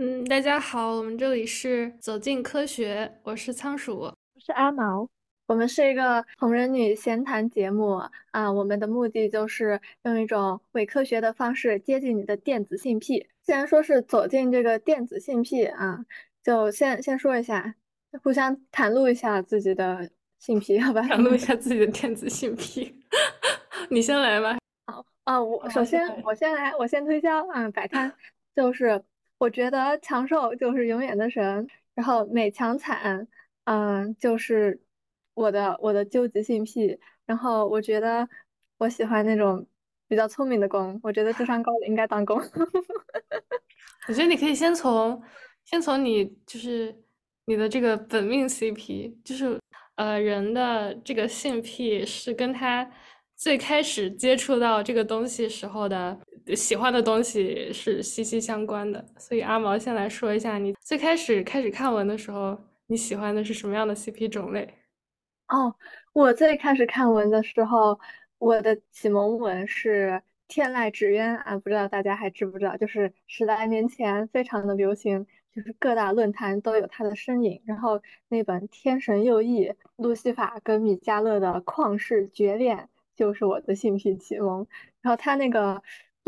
嗯，大家好，我们这里是走进科学，我是仓鼠。我是阿毛，我们是一个同人女闲谈节目啊，我们的目的就是用一种伪科学的方式接近你的电子性癖。既然说是走进这个电子性癖啊，就先先说一下，互相袒露一下自己的性癖，好吧？袒露一下自己的电子性癖，你先来吧。好啊，我首先我先来，我先推销啊，摆摊就是我觉得强兽就是永远的神，然后美强惨，嗯，就是我的我的究极性癖，然后我觉得我喜欢那种比较聪明的攻，我觉得智商高的应该当攻。我觉得你可以先从先从你就是你的这个本命 CP，就是呃人的这个性癖是跟他最开始接触到这个东西时候的喜欢的东西是息息相关的。所以阿毛先来说一下，你最开始开始看文的时候，你喜欢的是什么样的 CP 种类？哦，我最开始看文的时候，我的启蒙文是。天籁纸鸢啊，不知道大家还知不知道？就是十来年前非常的流行，就是各大论坛都有它的身影。然后那本《天神右翼》，路西法跟米迦勒的旷世绝恋，就是我的性癖启蒙。然后他那个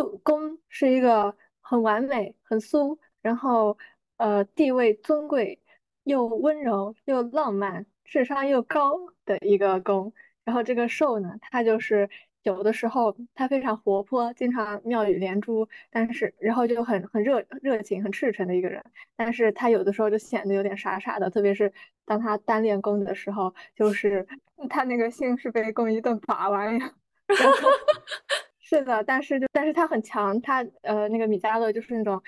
公是一个很完美、很酥，然后呃地位尊贵，又温柔又浪漫，智商又高的一个公。然后这个兽呢，它就是。有的时候他非常活泼，经常妙语连珠，但是然后就很很热热情、很赤诚的一个人。但是他有的时候就显得有点傻傻的，特别是当他单练功的时候，就是 他那个心是被宫一顿把玩呀。是的，但是就但是他很强，他呃那个米迦勒就是那种。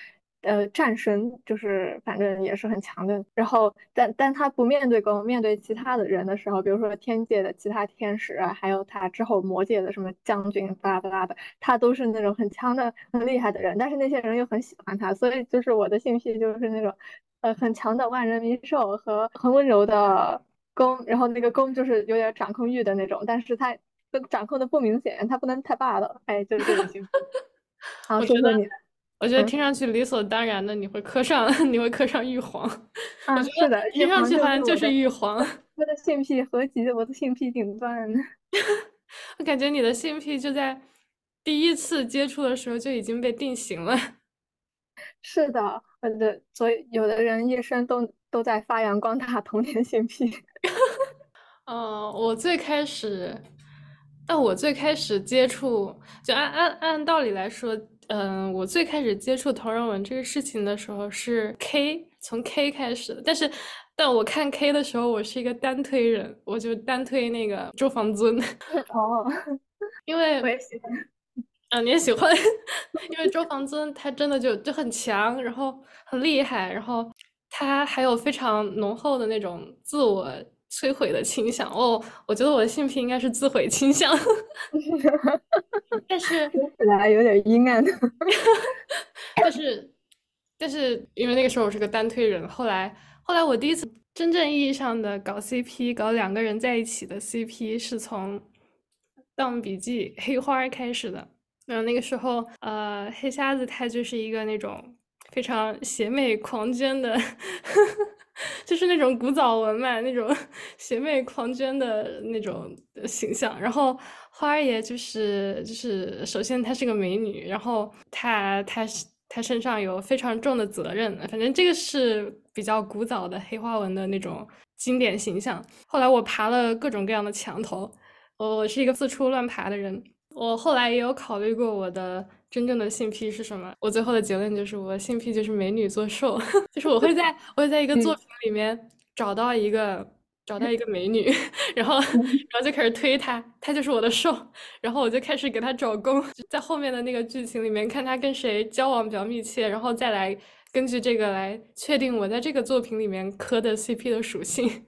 呃，战神就是反正也是很强的，然后但但他不面对攻，面对其他的人的时候，比如说天界的其他天使啊，还有他之后魔界的什么将军巴拉巴拉的，他都是那种很强的、很厉害的人，但是那些人又很喜欢他，所以就是我的兴趣就是那种呃很强的万人迷兽和很温柔的攻，然后那个攻就是有点掌控欲的那种，但是他掌控的不明显，他不能太霸道，哎，就是这种兴趣。好，说说你。我觉得听上去理所当然的，你会磕上，你会磕上玉皇。啊，是的，听上去好像就是玉皇。我的性癖合集，我的性癖顶端。我感觉你的性癖就在第一次接触的时候就已经被定型了。是的，我的所以有的人一生都都在发扬光大童年性癖。嗯，我最开始，但我最开始接触，就按按按道理来说。嗯，我最开始接触同人文这个事情的时候是 K，从 K 开始的。但是，但我看 K 的时候，我是一个单推人，我就单推那个周防尊。哦，因为我也喜欢。啊，你也喜欢？因为周防尊他真的就就很强，然后很厉害，然后他还有非常浓厚的那种自我。摧毁的倾向哦，我觉得我的性癖应该是自毁倾向，但是听起来有点阴暗。但是，但是因为那个时候我是个单推人，后来后来我第一次真正意义上的搞 CP，搞两个人在一起的 CP 是从《盗墓笔记》黑花开始的。然后那个时候，呃，黑瞎子他就是一个那种非常邪魅狂狷的。就是那种古早文嘛，那种 邪魅狂狷的那种形象。然后花儿爷就是就是，首先她是个美女，然后她她是她身上有非常重的责任。反正这个是比较古早的黑花纹的那种经典形象。后来我爬了各种各样的墙头，我我是一个四处乱爬的人。我后来也有考虑过我的。真正的性癖是什么？我最后的结论就是，我性癖就是美女做兽，就是我会在我会在一个作品里面找到一个找到一个美女，然后然后就开始推她，她就是我的兽，然后我就开始给她找工，在后面的那个剧情里面看她跟谁交往比较密切，然后再来根据这个来确定我在这个作品里面磕的 CP 的属性。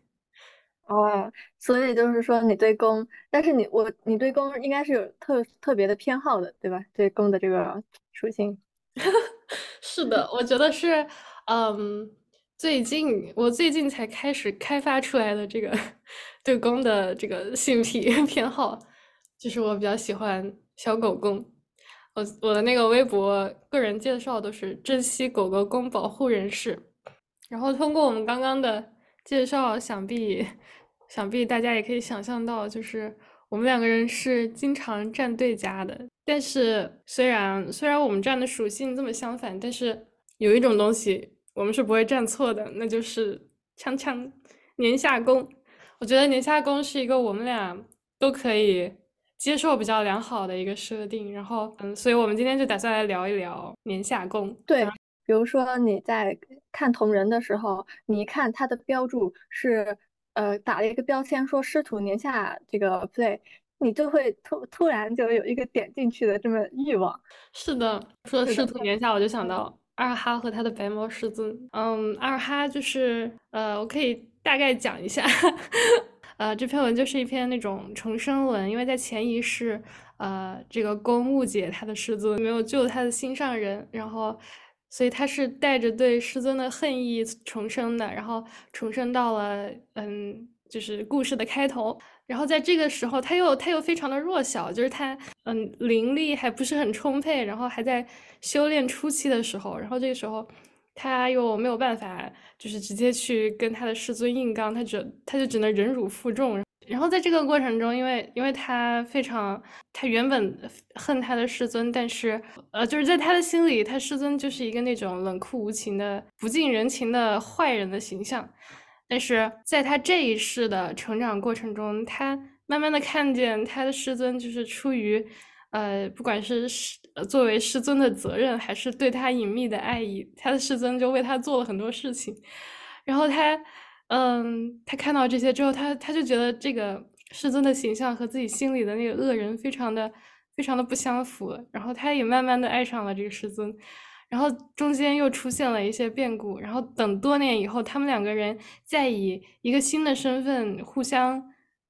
哦，所以就是说你对弓，但是你我你对弓应该是有特特别的偏好的，对吧？对弓的这个属性，是的，我觉得是，嗯，最近我最近才开始开发出来的这个对弓的这个性癖 偏好，就是我比较喜欢小狗弓，我我的那个微博个人介绍都是珍惜狗狗公保护人士，然后通过我们刚刚的介绍，想必想必大家也可以想象到，就是我们两个人是经常站对家的。但是虽然虽然我们站的属性这么相反，但是有一种东西我们是不会站错的，那就是锵锵年下攻。我觉得年下攻是一个我们俩都可以。接受比较良好的一个设定，然后嗯，所以我们今天就打算来聊一聊年下攻。对，比如说你在看同人的时候，你一看它的标注是呃打了一个标签说师徒年下这个 play，你就会突突然就有一个点进去的这么欲望。是的，说师徒年下，我就想到二哈和他的白毛师尊。嗯，二哈就是呃，我可以大概讲一下。呃，这篇文就是一篇那种重生文，因为在前一世，呃，这个公误解他的师尊，没有救他的心上人，然后，所以他是带着对师尊的恨意重生的，然后重生到了，嗯，就是故事的开头，然后在这个时候，他又他又非常的弱小，就是他，嗯，灵力还不是很充沛，然后还在修炼初期的时候，然后这个时候。他又没有办法，就是直接去跟他的师尊硬刚，他只他就只能忍辱负重。然后在这个过程中，因为因为他非常，他原本恨他的师尊，但是呃，就是在他的心里，他师尊就是一个那种冷酷无情的、不近人情的坏人的形象。但是在他这一世的成长过程中，他慢慢的看见他的师尊就是出于。呃，不管是师作为师尊的责任，还是对他隐秘的爱意，他的师尊就为他做了很多事情。然后他，嗯，他看到这些之后，他他就觉得这个师尊的形象和自己心里的那个恶人非常的非常的不相符。然后他也慢慢的爱上了这个师尊。然后中间又出现了一些变故。然后等多年以后，他们两个人再以一个新的身份互相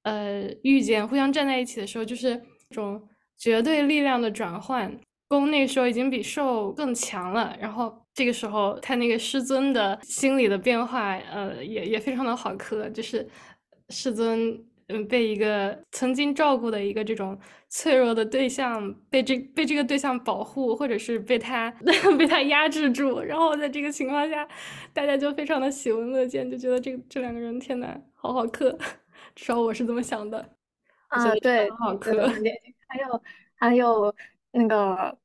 呃遇见，互相站在一起的时候，就是种。绝对力量的转换，攻那时候已经比受更强了。然后这个时候，他那个师尊的心理的变化，呃，也也非常的好磕。就是师尊，嗯，被一个曾经照顾的一个这种脆弱的对象，被这被这个对象保护，或者是被他 被他压制住。然后在这个情况下，大家就非常的喜闻乐见，就觉得这这两个人天呐，好好磕。至少我是这么想的。啊，对，好磕。还有还有那个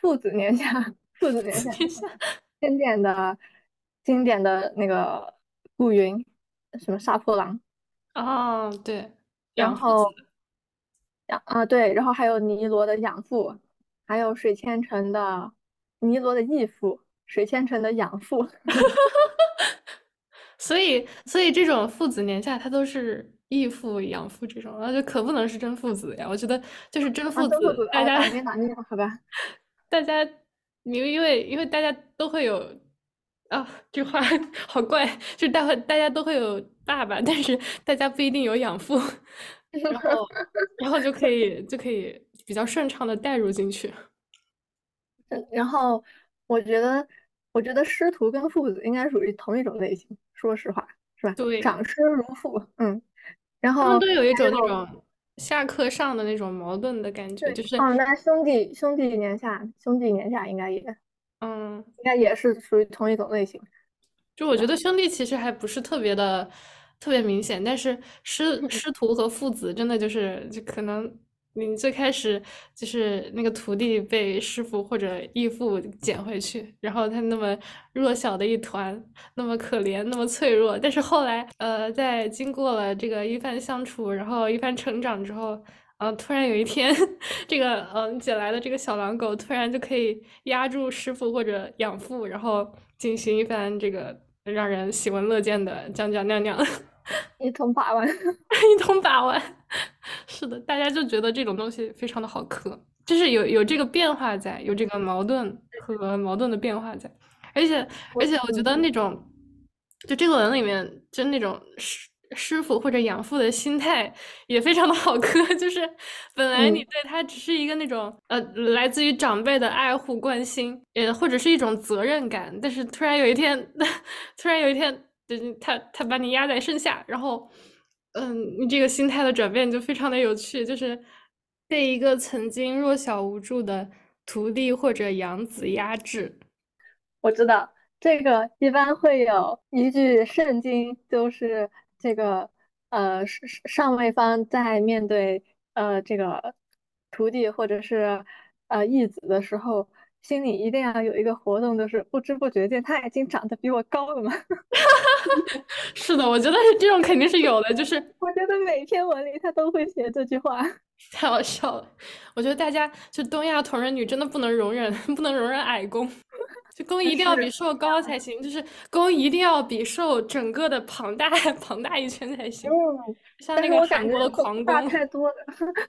父子年下，父子年下，经典的经典的那个顾云，什么杀破狼啊，对，然后养啊对，然后还有尼罗的养父，还有水千城的尼罗的义父，水千城的养父，所以所以这种父子年下，他都是。义父养父这种，那就可不能是真父子呀！我觉得就是真父子，大家哪哪念好吧？大家，因为因为因为大家都会有啊，这话好怪，就大会大家都会有爸爸，但是大家不一定有养父，然后然后就可以就可以比较顺畅的带入进去。然后我觉得我觉得师徒跟父子应该属于同一种类型，说实话是吧？对，长师如父，嗯。然后他们都有一种那种下课上的那种矛盾的感觉，就是哦，那兄弟兄弟年下，兄弟年下应该也，嗯，应该也是属于同一种类型。就我觉得兄弟其实还不是特别的特别明显，但是师 师徒和父子真的就是就可能。你最开始就是那个徒弟被师傅或者义父捡回去，然后他那么弱小的一团，那么可怜，那么脆弱。但是后来，呃，在经过了这个一番相处，然后一番成长之后，呃，突然有一天，这个嗯捡来的这个小狼狗突然就可以压住师傅或者养父，然后进行一番这个让人喜闻乐见的讲讲酿酿。一通把玩，一通把玩，是的，大家就觉得这种东西非常的好磕，就是有有这个变化在，有这个矛盾和矛盾的变化在，而且而且我觉得那种，就这个文里面就那种师师傅或者养父的心态也非常的好磕，就是本来你对他只是一个那种呃来自于长辈的爱护关心，呃或者是一种责任感，但是突然有一天，突然有一天。就是他，他把你压在身下，然后，嗯，你这个心态的转变就非常的有趣。就是被一个曾经弱小无助的徒弟或者养子压制。我知道这个一般会有一句圣经，就是这个呃上上位方在面对呃这个徒弟或者是呃义子的时候。心里一定要有一个活动，就是不知不觉间他已经长得比我高了嘛。是的，我觉得这种肯定是有的。就是我觉得每篇文里他都会写这句话，太好笑了。我觉得大家就东亚同人女真的不能容忍，不能容忍矮攻，就攻一定要比 受高才行，就是攻一定要比受整个的庞大 庞大一圈才行。嗯，像那个韩国的狂攻太多了，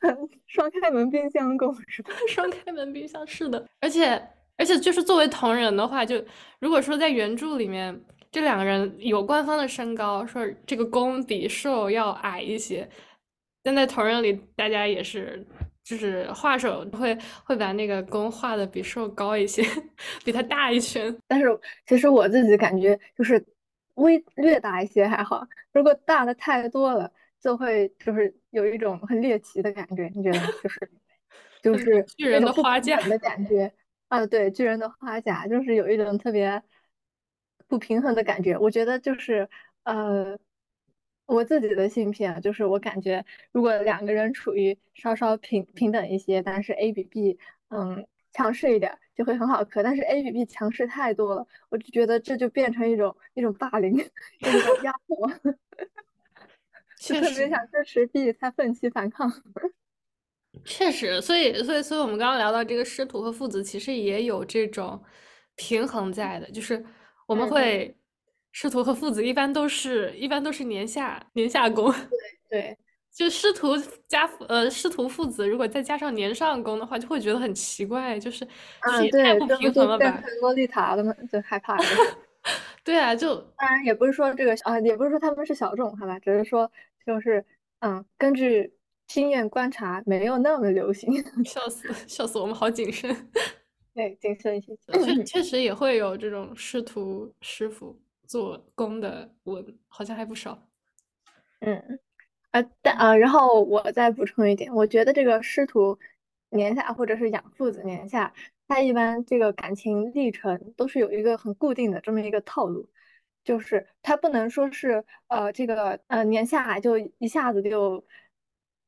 双开门冰箱攻是吧？双开门冰箱是的，而且而且就是作为同人的话，就如果说在原著里面这两个人有官方的身高，说这个攻比受要矮一些，但在同人里大家也是。就是画手会会把那个弓画的比兽高一些，比它大一圈。但是其实我自己感觉就是微略大一些还好，如果大的太多了，就会就是有一种很猎奇的感觉。你觉得就是就是巨人的花甲的感觉啊？对，巨人的花甲就是有一种特别不平衡的感觉。我觉得就是呃。我自己的性癖啊，就是我感觉，如果两个人处于稍稍平平等一些，但是 A 比 B，嗯，强势一点，就会很好磕。但是 A 比 B 强势太多了，我就觉得这就变成一种一种霸凌，一种压迫。就特别想支持 B，他奋起反抗。确实，所以，所以，所以我们刚刚聊到这个师徒和父子，其实也有这种平衡在的，就是我们会。师徒和父子一般都是一般都是年下年下攻，对 对，就师徒加呃师徒父子，如果再加上年上攻的话，就会觉得很奇怪，就是啊，太不平衡了吧？洛丽塔的嘛，就害怕。对啊，就当然也不是说这个啊，也不是说他们是小众，好吧，只是说就是嗯，根据经验观察，没有那么流行。笑 死笑死，我们好谨慎。对，谨慎一些。确确实也会有这种师徒师傅。做工的文好像还不少，嗯，啊，但啊，然后我再补充一点，我觉得这个师徒年下或者是养父子年下，他一般这个感情历程都是有一个很固定的这么一个套路，就是他不能说是呃这个呃年下就一下子就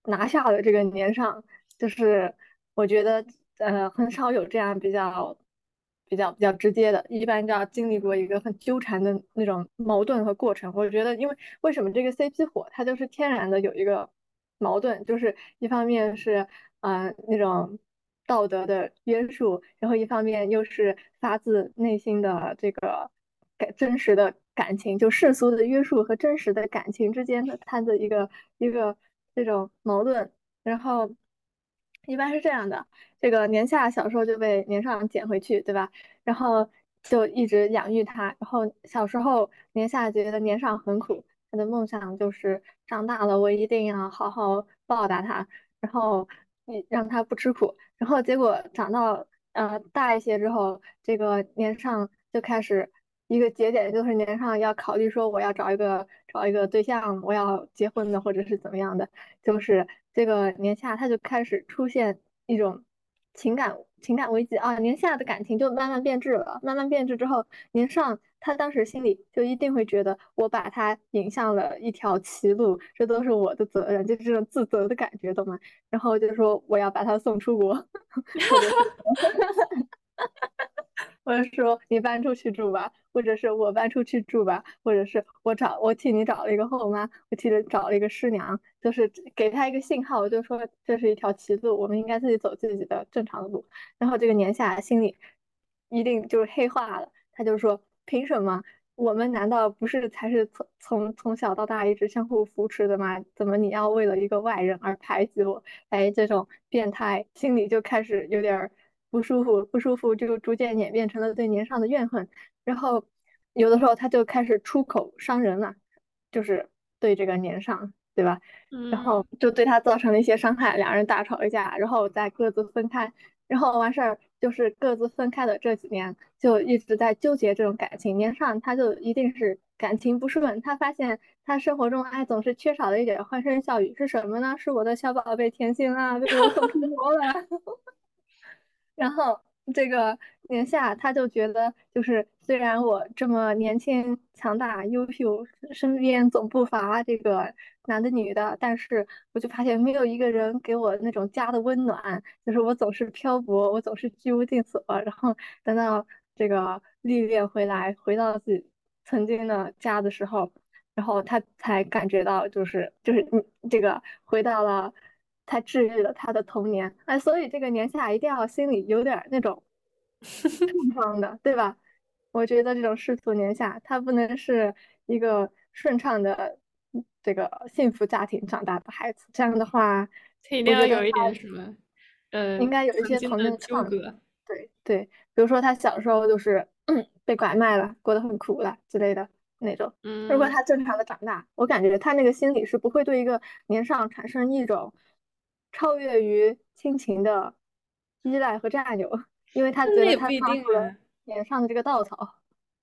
拿下了这个年上，就是我觉得呃很少有这样比较。比较比较直接的，一般就要经历过一个很纠缠的那种矛盾和过程。我觉得，因为为什么这个 CP 火，它就是天然的有一个矛盾，就是一方面是啊那种道德的约束，然后一方面又是发自内心的这个感真实的感情，就世俗的约束和真实的感情之间的它的一个一个这种矛盾，然后。一般是这样的，这个年下小时候就被年上捡回去，对吧？然后就一直养育他。然后小时候年下觉得年上很苦，他的梦想就是长大了我一定要好好报答他，然后让他不吃苦。然后结果长到呃大一些之后，这个年上就开始一个节点，就是年上要考虑说我要找一个找一个对象，我要结婚的或者是怎么样的，就是。这个年下他就开始出现一种情感情感危机啊，年下的感情就慢慢变质了，慢慢变质之后，年上他当时心里就一定会觉得我把他引向了一条歧路，这都是我的责任，就是这种自责的感觉，懂吗？然后就说我要把他送出国。哈哈哈或者说你搬出去住吧，或者是我搬出去住吧，或者是我找我替你找了一个后妈，我替你找了一个师娘，就是给他一个信号，就说这是一条歧路，我们应该自己走自己的正常的路。然后这个年下心里一定就是黑化了，他就说凭什么我们难道不是才是从从从小到大一直相互扶持的吗？怎么你要为了一个外人而排挤我？哎，这种变态心里就开始有点儿。不舒服，不舒服就逐渐演变成了对年上的怨恨，然后有的时候他就开始出口伤人了，就是对这个年上，对吧？然后就对他造成了一些伤害，两人大吵一架，然后再各自分开，然后完事儿就是各自分开的这几年就一直在纠结这种感情。年上他就一定是感情不顺，他发现他生活中哎总是缺少了一点欢声笑语，是什么呢？是我的小宝贝甜心啊，被我送出国了。然后这个年下他就觉得，就是虽然我这么年轻、强大、优秀，身边总不乏这个男的、女的，但是我就发现没有一个人给我那种家的温暖，就是我总是漂泊，我总是居无定所。然后等到这个历练回来，回到自己曾经的家的时候，然后他才感觉到，就是就是你这个回到了。才治愈了他的童年，哎，所以这个年下一定要心里有点那种痛伤的，对吧？我觉得这种世俗年下，他不能是一个顺畅的这个幸福家庭长大的孩子，这样的话，他一定要有一点什么，呃，应该有一些童年纠葛，对对，比如说他小时候就是 被拐卖了，过得很苦了之类的那种。嗯，如果他正常的长大，我感觉他那个心理是不会对一个年上产生一种。超越于亲情的依赖和占有，因为他觉得他踏入了年上的这个稻草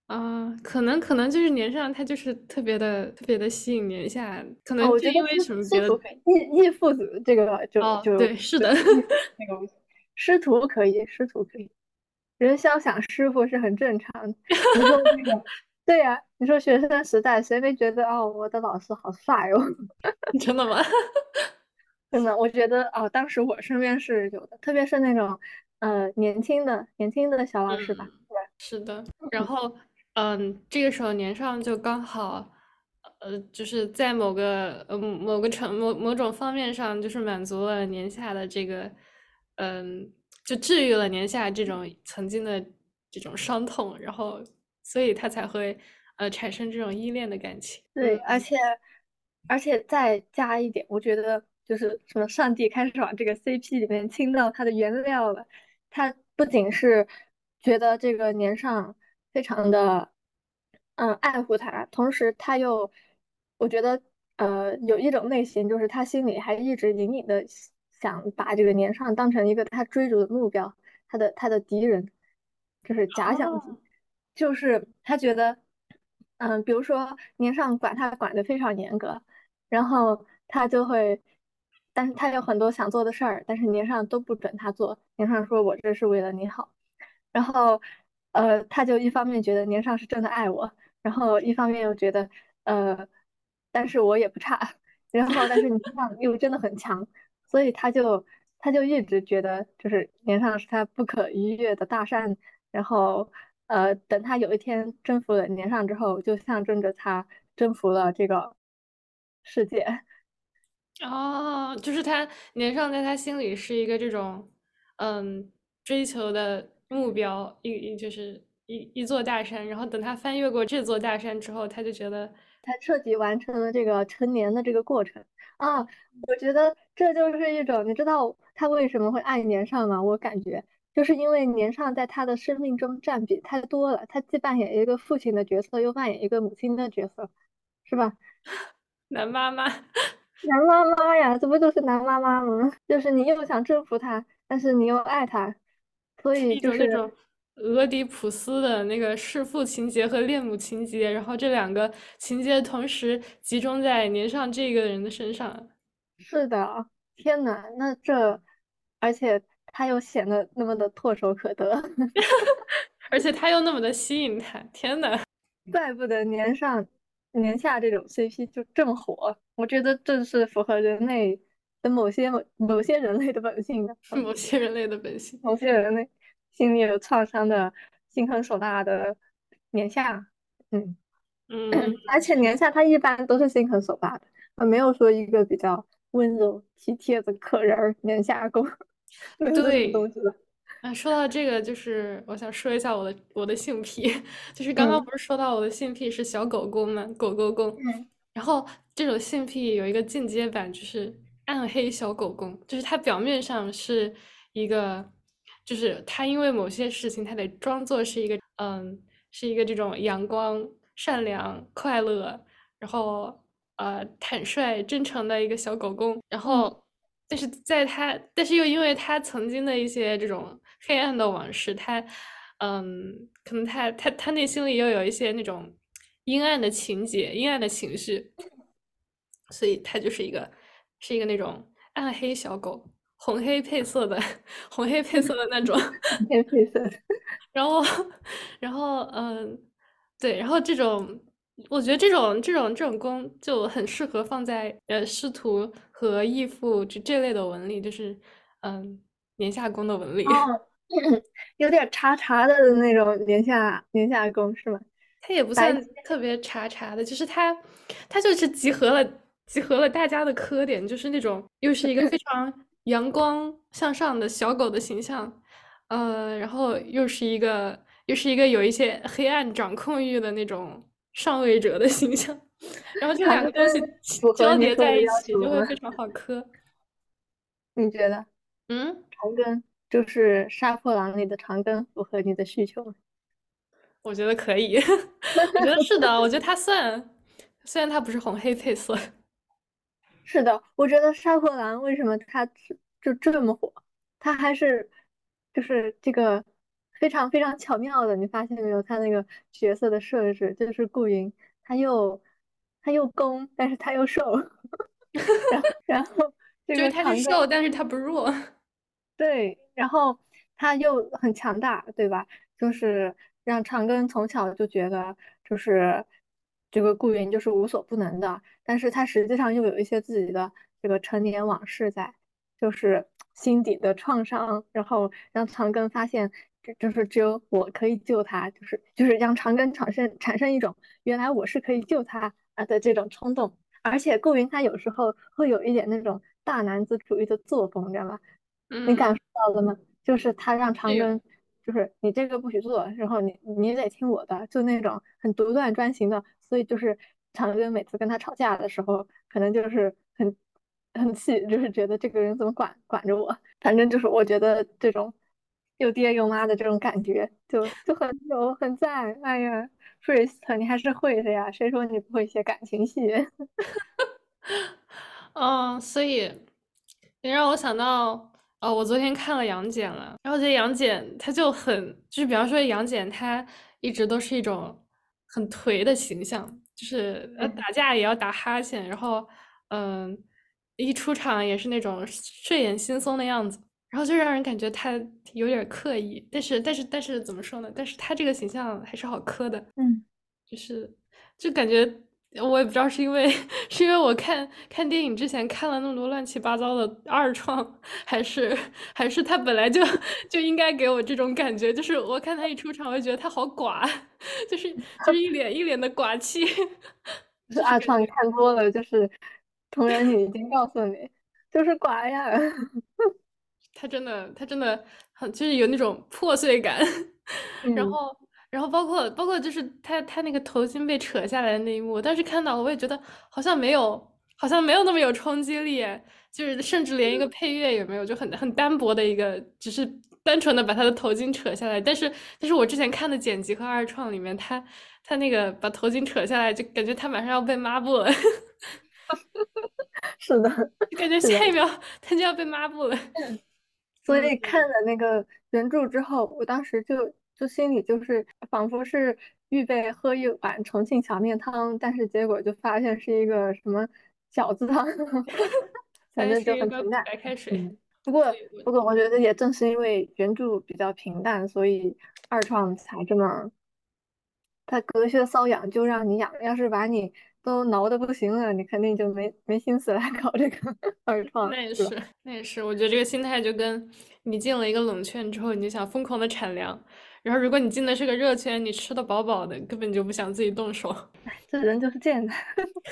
啊，可能可能就是年上他就是特别的特别的吸引年下，可能就因为什么别的义义父子这个就就对是的那 个师徒可以师徒可以，人肖想师傅是很正常。你说那个对呀，你说学生时代谁没觉得哦我的老师好帅哦？真的吗？真的，我觉得哦，当时我身边是有的，特别是那种，呃，年轻的年轻的小老师吧。对，是的。然后，嗯，这个时候年上就刚好，呃，就是在某个呃某个程某某种方面上，就是满足了年下的这个，嗯，就治愈了年下这种曾经的这种伤痛，然后，所以他才会呃产生这种依恋的感情。对，而且而且再加一点，我觉得。就是什么，上帝开始往这个 CP 里面倾倒他的原料了。他不仅是觉得这个年上非常的嗯爱护他，同时他又我觉得呃有一种类型，就是他心里还一直隐隐的想把这个年上当成一个他追逐的目标，他的他的敌人，就是假想敌，就是他觉得嗯，比如说年上管他管的非常严格，然后他就会。但是他有很多想做的事儿，但是年上都不准他做。年上说：“我这是为了你好。”然后，呃，他就一方面觉得年上是真的爱我，然后一方面又觉得，呃，但是我也不差。然后，但是年上又真的很强，所以他就他就一直觉得，就是年上是他不可逾越的大山。然后，呃，等他有一天征服了年上之后，就象征着他征服了这个世界。哦，就是他年上在他心里是一个这种，嗯，追求的目标，一一就是一一座大山，然后等他翻越过这座大山之后，他就觉得他彻底完成了这个成年的这个过程啊！我觉得这就是一种，你知道他为什么会爱年上吗？我感觉就是因为年上在他的生命中占比太多了，他既扮演一个父亲的角色，又扮演一个母亲的角色，是吧？男妈妈。男妈妈呀，这不就是男妈妈吗？就是你又想征服他，但是你又爱他，所以就是那种俄狄浦斯的那个弑父情节和恋母情节，然后这两个情节同时集中在年上这个人的身上。是的，天呐，那这，而且他又显得那么的唾手可得，而且他又那么的吸引他，天呐，怪不得年上。年下这种 CP 就这么火，我觉得正是符合人类的某些某某些人类的本性的，某些人类的本性，某些人类心里有创伤的心狠手辣的年下，嗯嗯，而且年下他一般都是心狠手辣的，啊，没有说一个比较温柔体贴的可人儿年下攻，对东西的。啊，说到这个，就是我想说一下我的我的性癖，就是刚刚不是说到我的性癖是小狗狗吗？狗狗公。嗯。然后这种性癖有一个进阶版，就是暗黑小狗公，就是它表面上是一个，就是他因为某些事情，他得装作是一个，嗯，是一个这种阳光、善良、快乐，然后呃坦率、真诚的一个小狗公，然后。但是在他，但是又因为他曾经的一些这种黑暗的往事，他，嗯，可能他他他内心里又有一些那种阴暗的情节、阴暗的情绪，所以他就是一个是一个那种暗黑小狗，红黑配色的，红黑配色的那种。黑配色的。然后，然后，嗯，对，然后这种，我觉得这种这种这种弓就很适合放在呃师徒和义父这这类的文里，就是嗯年下弓的文里。哦，有点茶茶的那种年下年下弓是吗？它也不算特别茶茶的，就是它，它就是集合了集合了大家的磕点，就是那种又是一个非常阳光向上的小狗的形象，呃，然后又是一个又是一个有一些黑暗掌控欲的那种上位者的形象，然后这两个东西交叠在一起就会非常好磕。你觉得？嗯，长根就是杀破狼里的长庚，符合你的需求吗？我觉得可以，我觉得是的。我觉得它算，虽然它不是红黑配色，是的。我觉得杀破狼为什么它就这么火？它还是就是这个非常非常巧妙的，你发现没有？它那个角色的设置就是顾云，他又他又攻，但是他又瘦，然后然后就是他是瘦，但是他不弱，对，然后他又很强大，对吧？就是。让长庚从小就觉得，就是这个顾云就是无所不能的，但是他实际上又有一些自己的这个陈年往事在，就是心底的创伤，然后让长庚发现，就是只有我可以救他，就是就是让长庚产生产生一种原来我是可以救他啊的这种冲动，而且顾云他有时候会有一点那种大男子主义的作风，你知道吗？你感受到了吗？就是他让长征。就是你这个不许做，然后你你得听我的，就那种很独断专行的。所以就是长征每次跟他吵架的时候，可能就是很很气，就是觉得这个人怎么管管着我。反正就是我觉得这种又爹又妈的这种感觉，就就很有很赞。哎呀 f r e e 你还是会的呀，谁说你不会写感情戏？嗯，所以你让我想到。哦，我昨天看了杨戬了，然后觉得杨戬他就很，就是比方说杨戬他一直都是一种很颓的形象，就是呃打架也要打哈欠，然后嗯一出场也是那种睡眼惺忪的样子，然后就让人感觉他有点刻意，但是但是但是怎么说呢？但是他这个形象还是好磕的，嗯，就是就感觉。我也不知道是因为是因为我看看电影之前看了那么多乱七八糟的二创，还是还是他本来就就应该给我这种感觉，就是我看他一出场，我就觉得他好寡，就是就是一脸一脸的寡气。是二创看多了，就是同人女已经告诉你，就是寡呀。他真的他真的很就是有那种破碎感，然后。然后包括包括就是他他那个头巾被扯下来的那一幕，当时看到我也觉得好像没有好像没有那么有冲击力，就是甚至连一个配乐也没有，就很很单薄的一个，只是单纯的把他的头巾扯下来。但是但是我之前看的剪辑和二创里面，他他那个把头巾扯下来，就感觉他马上要被抹布了。是的，感觉下一秒他就要被抹布了。所以看了那个原著之后，我当时就。就心里就是仿佛是预备喝一碗重庆小面汤，但是结果就发现是一个什么饺子汤，反正就很平淡。白开水。不过，不过我觉得也正是因为原著比较平淡，所以二创才这么，他隔靴搔痒就让你养。要是把你都挠的不行了，你肯定就没没心思来搞这个 二创。那也是，那也是。我觉得这个心态就跟你进了一个冷圈之后，你就想疯狂的产粮。然后，如果你进的是个热圈，你吃的饱饱的，根本就不想自己动手。这人就是这样的，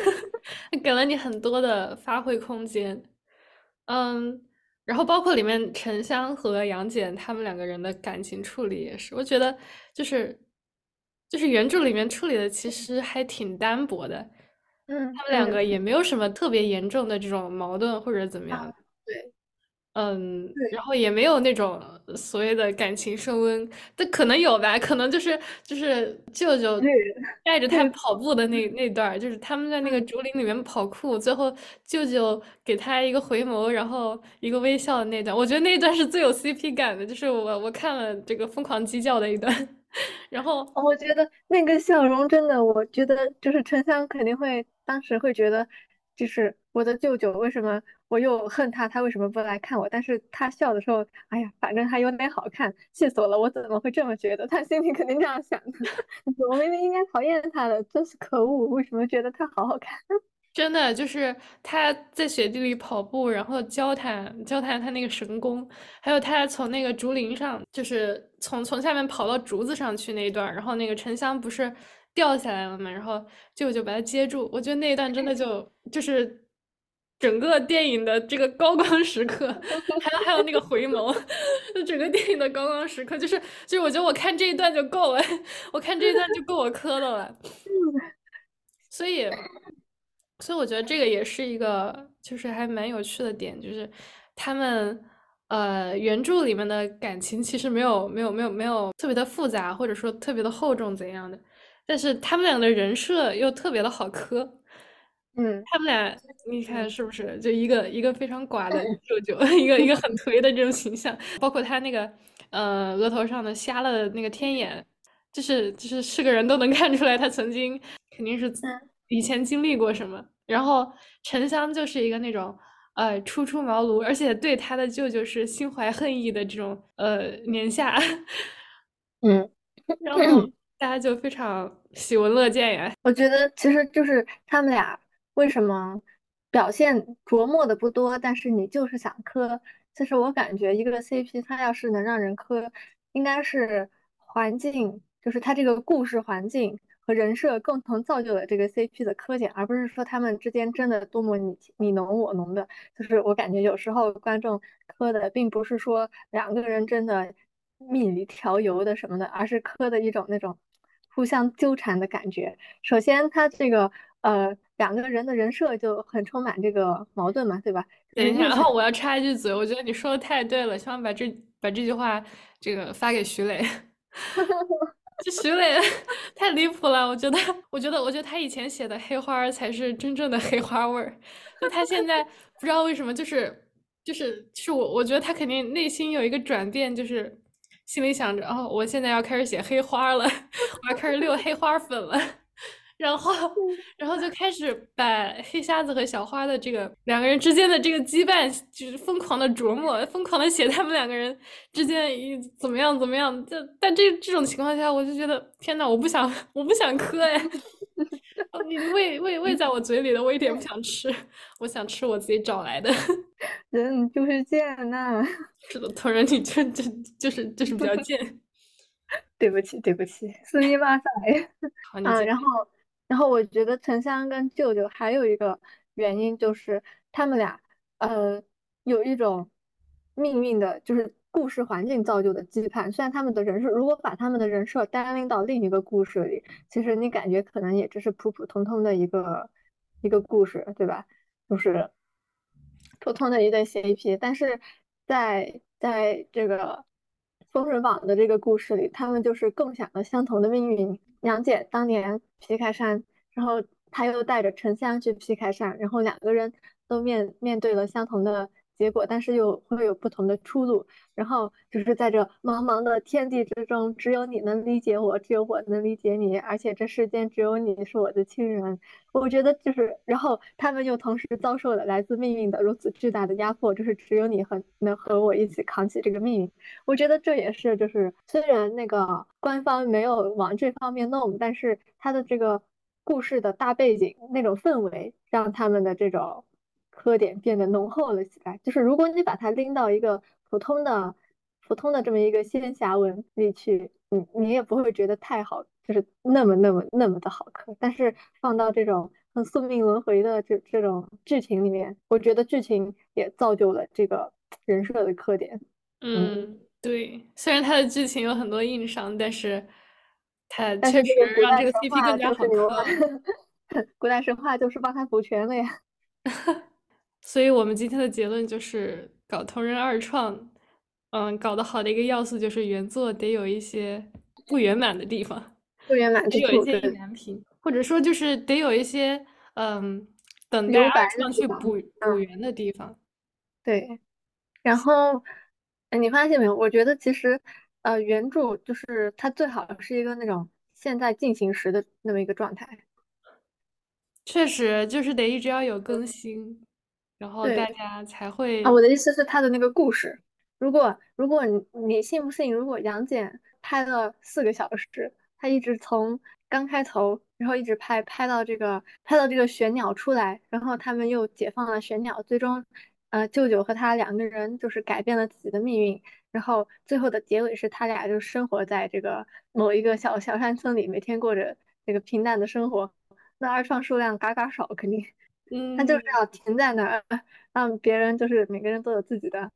给了你很多的发挥空间。嗯，然后包括里面沉香和杨戬他们两个人的感情处理也是，我觉得就是就是原著里面处理的其实还挺单薄的。嗯，他们两个也没有什么特别严重的这种矛盾或者怎么样。对。嗯，然后也没有那种所谓的感情升温，但可能有吧，可能就是就是舅舅带着他跑步的那那段，就是他们在那个竹林里面跑酷，最后舅舅给他一个回眸，然后一个微笑的那段，我觉得那段是最有 CP 感的，就是我我看了这个疯狂鸡叫的一段，然后我觉得那个笑容真的，我觉得就是沉香肯定会当时会觉得，就是。我的舅舅为什么我又恨他，他为什么不来看我？但是他笑的时候，哎呀，反正还有点好看，气死我了！我怎么会这么觉得？他心里肯定这样想的。我明明应该讨厌他的，真是可恶！为什么觉得他好好看？真的就是他在雪地里跑步，然后交谈交谈他那个神功，还有他从那个竹林上，就是从从下面跑到竹子上去那一段，然后那个沉香不是掉下来了嘛，然后舅舅把他接住，我觉得那一段真的就就是整个电影的这个高光时刻，还有还有那个回眸，就整个电影的高光时刻，就是就是我觉得我看这一段就够了，我看这一段就够我磕的了，所以。所以我觉得这个也是一个，就是还蛮有趣的点，就是他们呃原著里面的感情其实没有没有没有没有特别的复杂，或者说特别的厚重怎样的，但是他们俩的人设又特别的好磕，嗯，他们俩你看是不是就一个一个非常寡的舅舅，一个一个很颓的这种形象，包括他那个呃额头上的瞎了的那个天眼，就是就是是个人都能看出来他曾经肯定是。以前经历过什么？然后沉香就是一个那种呃初出茅庐，而且对他的舅舅是心怀恨意的这种呃年下，嗯，然后大家就非常喜闻乐见呀。我觉得其实就是他们俩为什么表现琢磨的不多，但是你就是想磕。其实我感觉一个 CP，它要是能让人磕，应该是环境，就是它这个故事环境。和人设共同造就了这个 CP 的磕点，而不是说他们之间真的多么你你侬我侬的。就是我感觉有时候观众磕的并不是说两个人真的蜜里调油的什么的，而是磕的一种那种互相纠缠的感觉。首先，他这个呃两个人的人设就很充满这个矛盾嘛，对吧？等一下，然后我要插一句嘴，我觉得你说的太对了，希望把这把这句话这个发给徐磊。这徐磊 太离谱了，我觉得，我觉得，我觉得他以前写的黑花才是真正的黑花味儿，就他现在 不知道为什么，就是，就是，是我，我觉得他肯定内心有一个转变，就是心里想着，哦，我现在要开始写黑花了，我要开始溜黑花粉了。然后，然后就开始把黑瞎子和小花的这个两个人之间的这个羁绊，就是疯狂的琢磨，疯狂的写他们两个人之间一怎么样怎么样。就但这这种情况下，我就觉得天呐，我不想，我不想磕哎！你喂喂喂在我嘴里的，我一点不想吃，我想吃我自己找来的。人就是贱呐！是的，同人你就就就是就是比较贱。对不起，对不起，斯密马赛。啊，然后。然后我觉得沉香跟舅舅还有一个原因就是他们俩，呃，有一种命运的，就是故事环境造就的羁绊。虽然他们的人设，如果把他们的人设单拎到另一个故事里，其实你感觉可能也只是普普通通的一个一个故事，对吧？就是普通的一对 CP。但是在在这个《封神榜》的这个故事里，他们就是共享了相同的命运。杨戬当年劈开山，然后他又带着沉香去劈开山，然后两个人都面面对了相同的结果，但是又会有不同的出路。然后就是在这茫茫的天地之中，只有你能理解我，只有我能理解你，而且这世间只有你是我的亲人。我觉得就是，然后他们又同时遭受了来自命运的如此巨大的压迫，就是只有你和能和我一起扛起这个命运。我觉得这也是，就是虽然那个官方没有往这方面弄，但是他的这个故事的大背景那种氛围，让他们的这种磕点变得浓厚了起来。就是如果你把它拎到一个。普通的、普通的这么一个仙侠文里去，你你也不会觉得太好，就是那么那么那么的好磕。但是放到这种很宿命轮回的这这种剧情里面，我觉得剧情也造就了这个 人设的特点。嗯，对，虽然它的剧情有很多硬伤，但是它确实让这个 CP 更加好磕。古代神话就是帮他补全了呀。所以我们今天的结论就是。搞同人二创，嗯，搞得好的一个要素就是原作得有一些不圆满的地方，不圆满得有一些意难平，或者说就是得有一些嗯等待二创去补补圆的地方。对，然后你发现没有？我觉得其实呃原著就是它最好是一个那种现在进行时的那么一个状态。确实就是得一直要有更新，然后大家才会啊，我的意思是他的那个故事。如果如果你你信不信？如果杨戬拍了四个小时，他一直从刚开头，然后一直拍拍到这个拍到这个玄鸟出来，然后他们又解放了玄鸟，最终，呃，舅舅和他两个人就是改变了自己的命运，然后最后的结尾是他俩就生活在这个某一个小小山村里，每天过着这个平淡的生活。那二创数量嘎嘎少，肯定。他就是嗯，要停在那儿，让别人就是每个人都有自己的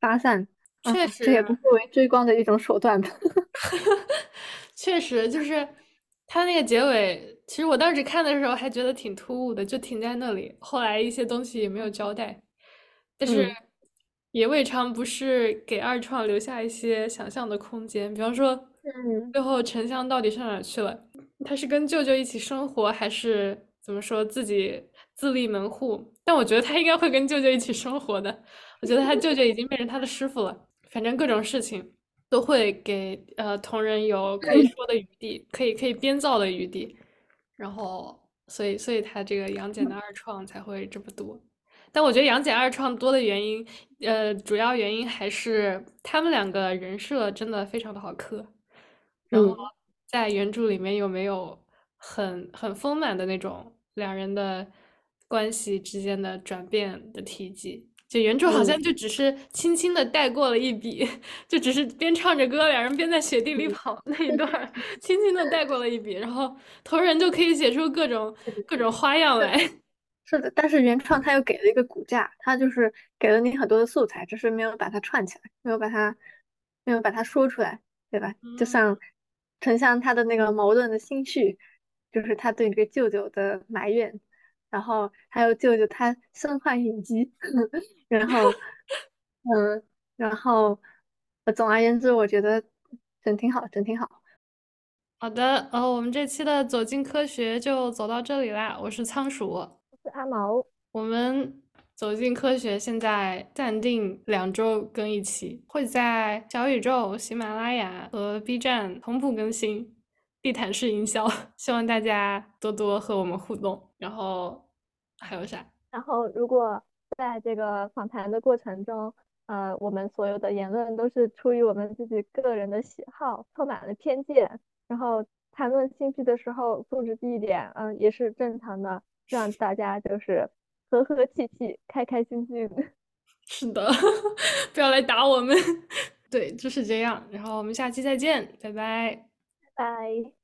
发散，啊，确实。这也不作为追光的一种手段吧。确实，就是他那个结尾，其实我当时看的时候还觉得挺突兀的，就停在那里。后来一些东西也没有交代，但是嗯也未尝不是给二创留下一些想象的空间。比方说，嗯最后沉香到底上哪儿去了？他是跟舅舅一起生活，还是怎么说自己自立门户？但我觉得他应该会跟舅舅一起生活的。我觉得他舅舅已经变成他的师傅了。反正各种事情。都会给呃同人有可以说的余地，可以可以编造的余地，然后所以所以他这个杨戬的二创才会这么多。但我觉得杨戬二创多的原因，呃，主要原因还是他们两个人设真的非常的好磕，然后嗯在原著里面有没有很很丰满的那种两人的关系之间的转变的提及？就原著好像嗯就只是轻轻的带过了一笔，就只是边唱着歌，两人边在雪地里嗯，跑那一段儿，轻轻的带过了一笔，然后同人就可以写出各种各种花样，来。是的。但是原创他又给了一个骨架，他就是给了你很多的素材，只是没有把它串起来，没有把它没有把它说出来，对吧？就嗯，像丞相他的那个矛盾的心绪，就是他对这个舅舅的埋怨，然后还有舅舅他身患隐疾，然后嗯，然后呃总而言之，我觉得整挺好，整挺好。好的，呃，我们这期的走进科学就走到这里啦，我是仓鼠。我是阿毛，我们走进科学现在暂定两周更一期，会在小宇宙、喜马拉雅和 B 站同步更新，地毯式营销，希望大家多多和我们互动。然后还有啥？然后，如果在这个访谈的过程中，呃，我们所有的言论都是出于我们自己个人的喜好，充满了偏见，然后谈论兴趣的时候素质低一点，嗯，也是正常的，让大家就是和和气气、开开心心。是的，不要来打我们。对，就是这样。然后我们下期再见，拜拜。拜。